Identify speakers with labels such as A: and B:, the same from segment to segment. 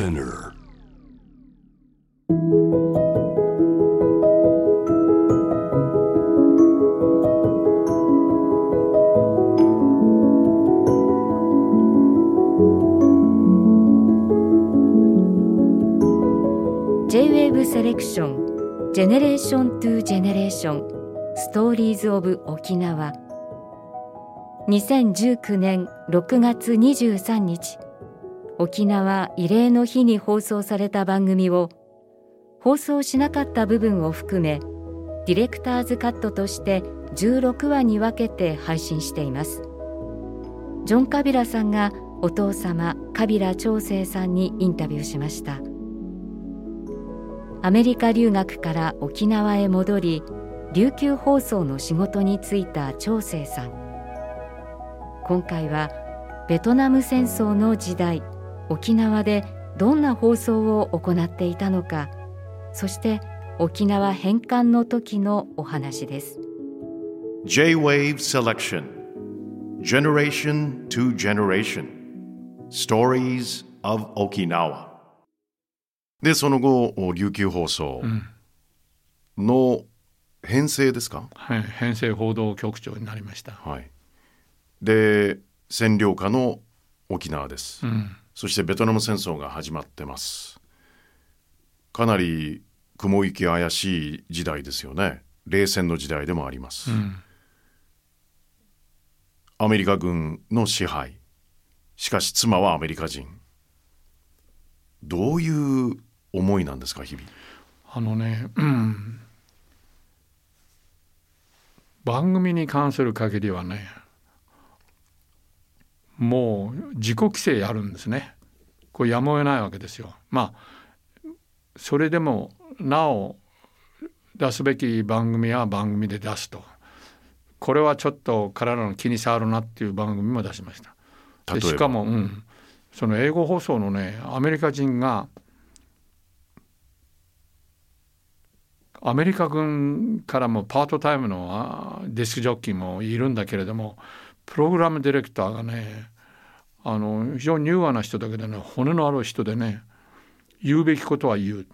A: Spinner.
B: セレクションジェネレーショントゥジェネレーションストーリーズオブ沖縄2019年6月23日沖縄慰霊の日に放送された番組を放送しなかった部分を含めディレクターズカットとして16話に分けて配信しています。ジョン・カビラさんがお父様カビラ長生さんにインタビューしました。アメリカ留学から沖縄へ戻り琉球放送の仕事に就いた長生さん。今回はベトナム戦争の時代沖縄でどんな放送を行っていたのかそして沖縄返還の時のお話です。
C: J-Wave Selection. Generation to Generation. Stories of Okinawa.
D: でその後琉球放送。の編成ですか、
E: はい、編成報道局長になりました。
D: はい、で占領下の沖縄です、
E: うん、
D: そしてベトナム戦争が始まってます。かなり雲行き怪しい時代ですよね。冷戦の時代でもあります、
E: うん、
D: アメリカ軍の支配。しかし妻はアメリカ人。どういう思いなんですか日々？
E: あのね、うん、番組に関する限りはねもう自己規制やるんですね。これやむを得ないわけですよ。まあそれでもなお出すべき番組は番組で出すと。これはちょっと彼らの気に障るなっていう番組も出しました。で
D: 例えば？
E: しかも、うん、その英語放送のねアメリカ人がアメリカ軍からもパートタイムのあディスクジョッキーもいるんだけれどもプログラムディレクターがねあの非常に柔和な人だけどね骨のある人でね言うべきことは言う。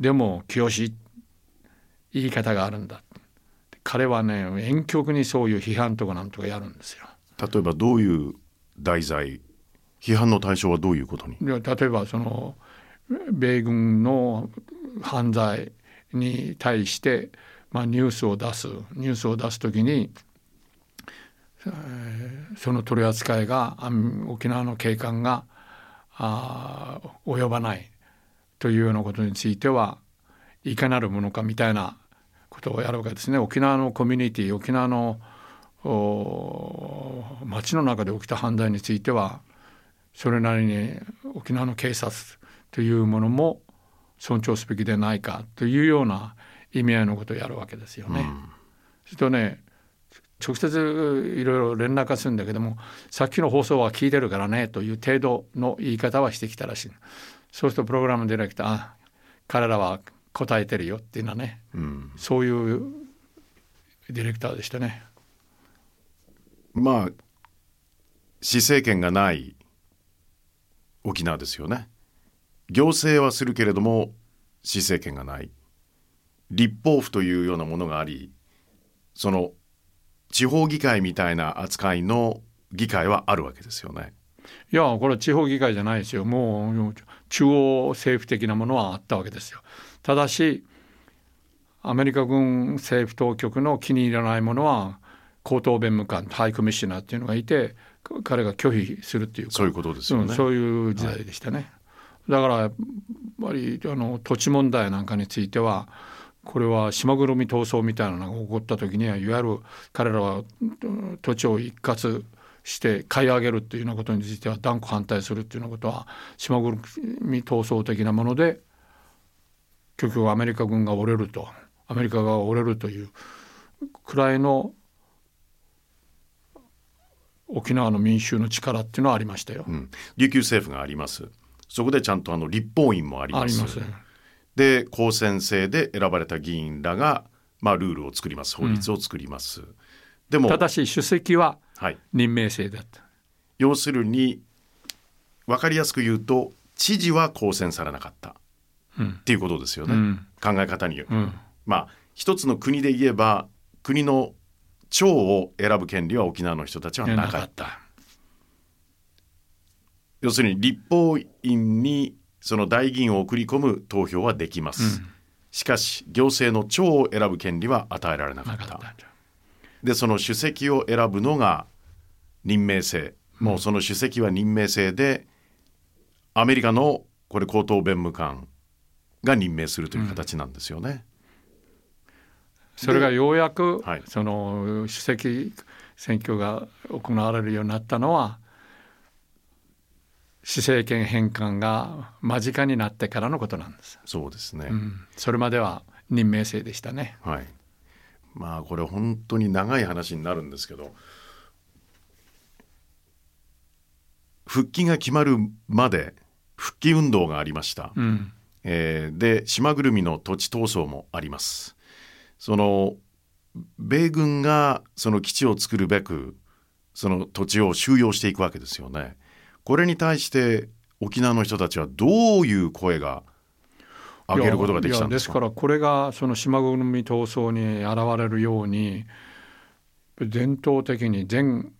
E: でも清し言い方があるんだ。彼はね遠曲にそういう批判とかなんとかやるんですよ。
D: 例えばどういう題材批判の対象はどういうことに？
E: で例えばその米軍の犯罪に対して、まあ、ニュースを出す。ニュースを出す時に、えーその取り扱いが沖縄の警官があー及ばないというようなことについてはいかなるものかみたいなことをやるわけですね。沖縄のコミュニティ沖縄のお町の中で起きた犯罪についてはそれなりに沖縄の警察というものも尊重すべきでないかというような意味合いのことをやるわけですよね。するとね直接いろいろ連絡がするんだけどもさっきの放送は聞いてるからねという程度の言い方はしてきたらしい。そうするとプログラムディレクターあ彼らは答えてるよっていうのはね、
D: うん
E: そういうディレクターでしたね。
D: まあ施政権がない沖縄ですよね行政はするけれども施政権がない立法府というようなものがありその地方議会みたいな扱いの議会はあるわけですよね。
E: いやこれは地方議会じゃないですよ。もう中央政府的なものはあったわけですよ。ただしアメリカ軍政府当局の気に入らないものは高等弁務官ハイコミッショナーっていうのがいて彼が拒否するっていうか。
D: そういうことですよね、
E: うんそういう時代でしたね、だからやっぱりあの土地問題なんかについてはこれは島ぐるみ闘争みたいなのが起こった時にはいわゆる彼らはうん土地を一括して買い上げるっていうようなことについては断固反対するっていうようなことは島ぐるみ闘争的なもので結局アメリカ軍が折れるとアメリカが折れるというくらいの沖縄の民衆の力っていうのはありましたよ。
D: うん、琉球政府がありますそこでちゃんとあの立法院もあります
E: あります。
D: で公選制で選ばれた議員らが、まあ、ルールを作ります。法律を作ります、でも
E: ただし主席は
D: はい、
E: 任命制だった。
D: 要するに分かりやすく言うと知事は公選されなかった、
E: うん。
D: っていうことですよね、
E: うん。
D: 考え方による、
E: うん。
D: まあ一つの国で言えば国の長を選ぶ権利は沖縄の人たちはなかった。要するに立法院にその代議員を送り込む投票はできます、しかし行政の長を選ぶ権利は与えられなかった。でその主席を選ぶのが任命制。もうその主席は任命制でアメリカのこれ高等弁務官が任命するという形なんですよね。
E: それがようやく、
D: はい。
E: その主席選挙が行われるようになったのは施政権返還が間近になってからのことなんです、
D: そうですね、
E: うん、それまでは任命制でしたね
D: はいまあこれ本当に長い話になるんですけど復帰が決まるまで復帰運動がありました。
E: うん
D: えーで島ぐるみの土地闘争もあります。その米軍がその基地を作るべくその土地を収容していくわけですよね。これに対して沖縄の人たちはどういう声が上げることができたんでか？
E: ですからこれがその島ぐるみ闘争に現れるように伝統的に全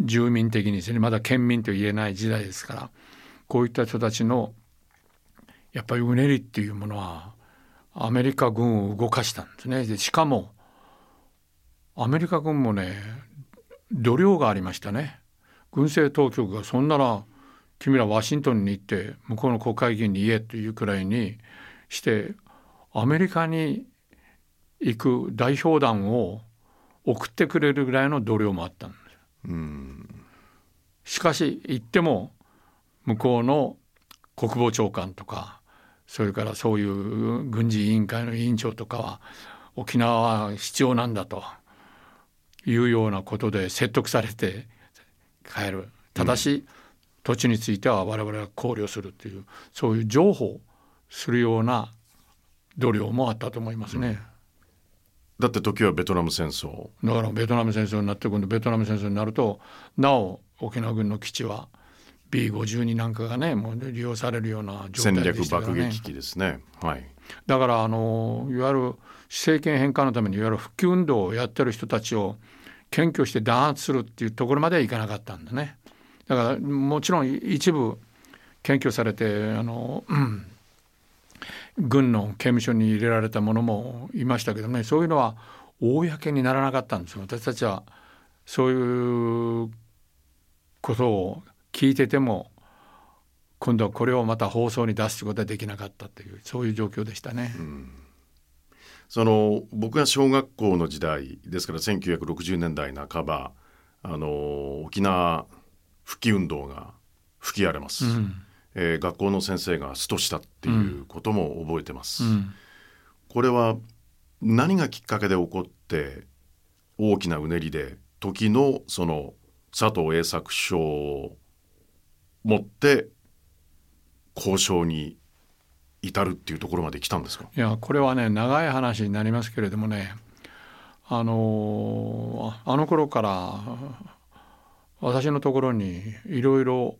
E: 住民的にですねまだ県民と言えない時代ですからこういった人たちのやっぱりうねりっていうものはアメリカ軍を動かしたんですね。でしかもアメリカ軍もね度量がありましたね。軍政当局がそんなら君らワシントンに行って向こうの国会議員に言えというくらいにしてアメリカに行く代表団を送ってくれるぐらいの度量もあったんです。しかし行っても向こうの国防長官とかそれからそういう軍事委員会の委員長とかは沖縄は必要なんだというようなことで説得されて帰るただし、土地については我々は考慮するというそういう譲歩するような度量もあったと思いますね。
D: だって時はベトナム戦争
E: だからベトナム戦争になって今度ベトナム戦争になるとなお沖縄軍の基地は B52 なんかがねもう利用されるような状態
D: 戦略
E: でしたからね
D: 爆撃機ですね。はい。
E: だからあのいわゆる政権返還のためにいわゆる復帰運動をやってる人たちを検挙して弾圧するっていうところまではいかなかったんだね。だからもちろん一部検挙されてあの、うん軍の刑務所に入れられた者もいましたけどねそういうのは公にならなかったんですよ。私たちはそういうことを聞いてても今度はこれをまた放送に出すことはできなかったというそういう状況でしたね。
D: その僕が小学校の時代ですから1960年代半ばあの沖縄復帰運動が吹き荒れます、
E: うん。
D: えー学校の先生がストしたっていうことも覚えてます、
E: うん。
D: これは何がきっかけで起こって大きなうねりで時のその佐藤栄作首相を持って交渉に至るっていうところまで来たんですか？
E: いやこれはね長い話になりますけれどもねあのあの頃から私のところにいろいろ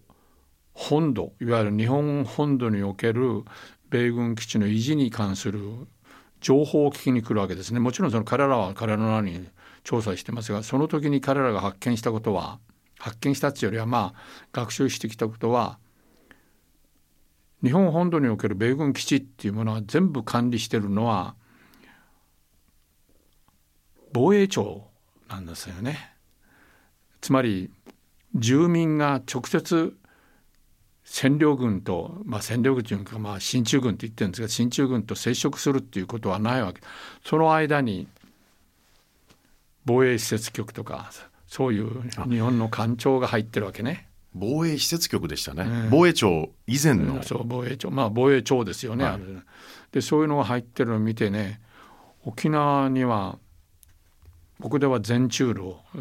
E: 本土いわゆる日本本土における米軍基地の維持に関する情報を聞きに来るわけですね。もちろんその彼らは彼らなりに調査してますがその時に彼らが発見したことは発見したっていうよりはまあ学習してきたことは日本本土における米軍基地っていうものは全部管理してるのは防衛庁なんですよね。つまり住民が直接占領軍と、まあ、占領軍というか、まあ、進駐軍と言ってるんですが進駐軍と接触するっていうことはないわけその間に防衛施設局とかそういう日本の官庁が入ってるわけね。
D: 防衛施設局でしたね、
E: うん。
D: 防衛庁以前の、
E: そう防衛庁。まあ防衛庁ですよね、
D: はい。
E: でそういうのが入ってるのを見てね沖縄にはここでは全中労っ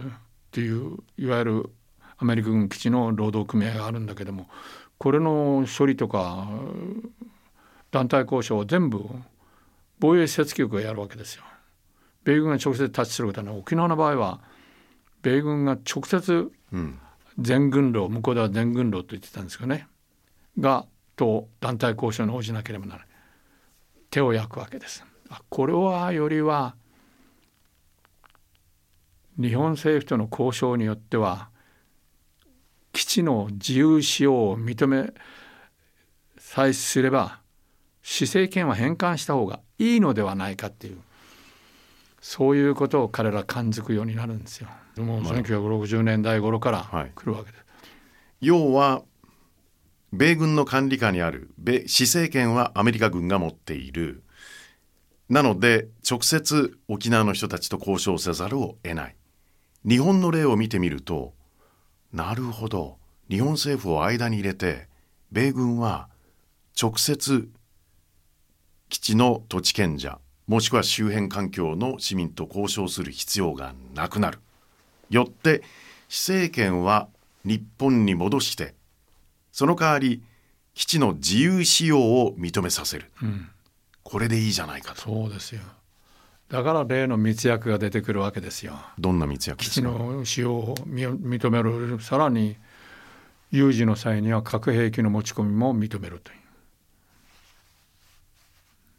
E: ていういわゆるアメリカ軍基地の労働組合があるんだけどもこれの処理とか団体交渉を全部防衛施設局がやるわけですよ。米軍が直接タッチすることはね沖縄の場合は米軍が直接
D: うん
E: 全軍労向こうでは全軍労と言ってたんですけどね。がと団体交渉に応じなければならない。手を焼くわけです。これはよりは日本政府との交渉によっては基地の自由使用を認めさえすれば施政権は返還した方がいいのではないかっていうそういうことを彼ら感づくようになるんですよ。もう1960年代頃から来るわけです。はい、
D: 要は米軍の管理下にある米施政権はアメリカ軍が持っているなので直接沖縄の人たちと交渉せざるを得ない日本の例を見てみるとなるほど日本政府を間に入れて米軍は直接基地の土地権者もしくは周辺環境の市民と交渉する必要がなくなる。よって施政権は日本に戻してその代わり基地の自由使用を認めさせる、うん、これでいいじゃないかと。
E: そうですよ。だから例の密約が出てくるわけですよ。
D: どんな密約
E: 基地の使用を認めるさらに有事の際には核兵器の持ち込みも認めるという。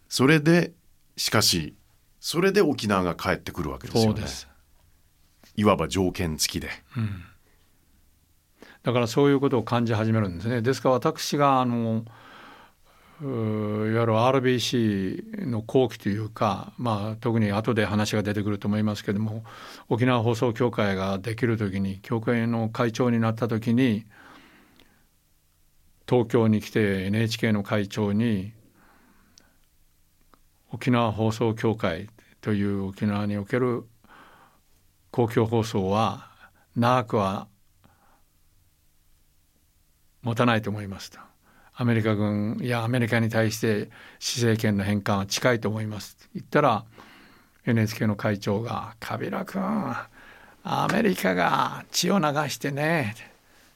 D: それでしかしそれで沖縄が帰ってくるわけですよね。いわば条件付きで、うん、
E: だからそういうことを感じ始めるんですね。ですから私があのいわゆる RBC の後期というか、まあ、特に後で話が出てくると思いますけども沖縄放送協会ができる時に協会の会長になった時に東京に来て NHK の会長に沖縄放送協会という沖縄における公共放送は長くは持たないと思いますと。アメリカ軍やアメリカに対して施政権の返還は近いと思いますと言ったら NHK の会長が「カビラ君アメリカが血を流してね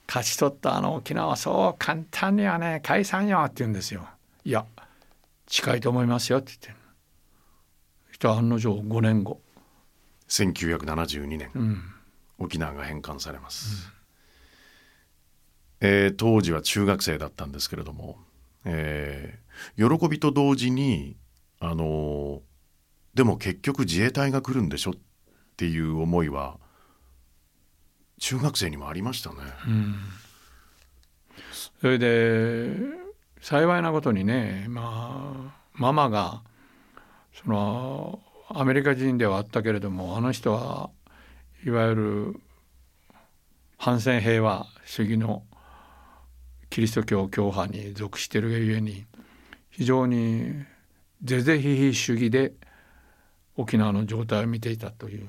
E: 勝ち取ったあの沖縄そう簡単にはね解散よ」って言うんですよ。いや近いと思いますよって言って人案の定5年後
D: 1972年、うん、沖縄が返還されます、うん、えー、当時は中学生だったんですけれども、えー、喜びと同時にあのー、でも結局自衛隊が来るんでしょっていう思いは中学生にもありましたね。うん、
E: それで幸いなことにね、まあ、ママがそのアメリカ人ではあったけれどもあの人はいわゆる反戦平和主義のキリスト教教派に属しているがゆえに非常に是々非々主義で沖縄の状態を見ていたという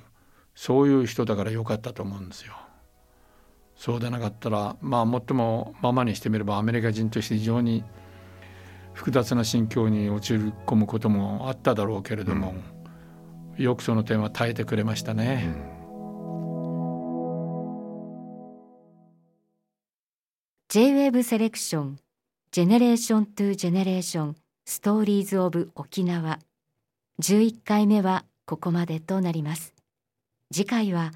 E: そういう人だから良かったと思うんですよ。そうでなかったらまあ最もママにしてみればアメリカ人として非常に複雑な心境に陥り込むこともあっただろうけれども、うん、よくその点は耐えてくれましたね。うん。
B: J-WAVE セレクション Generation to Generation Stories of 沖縄11回目はここまでとなります。次回は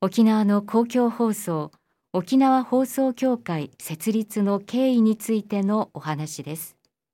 B: 沖縄の公共放送沖縄放送協会設立の経緯についてのお話です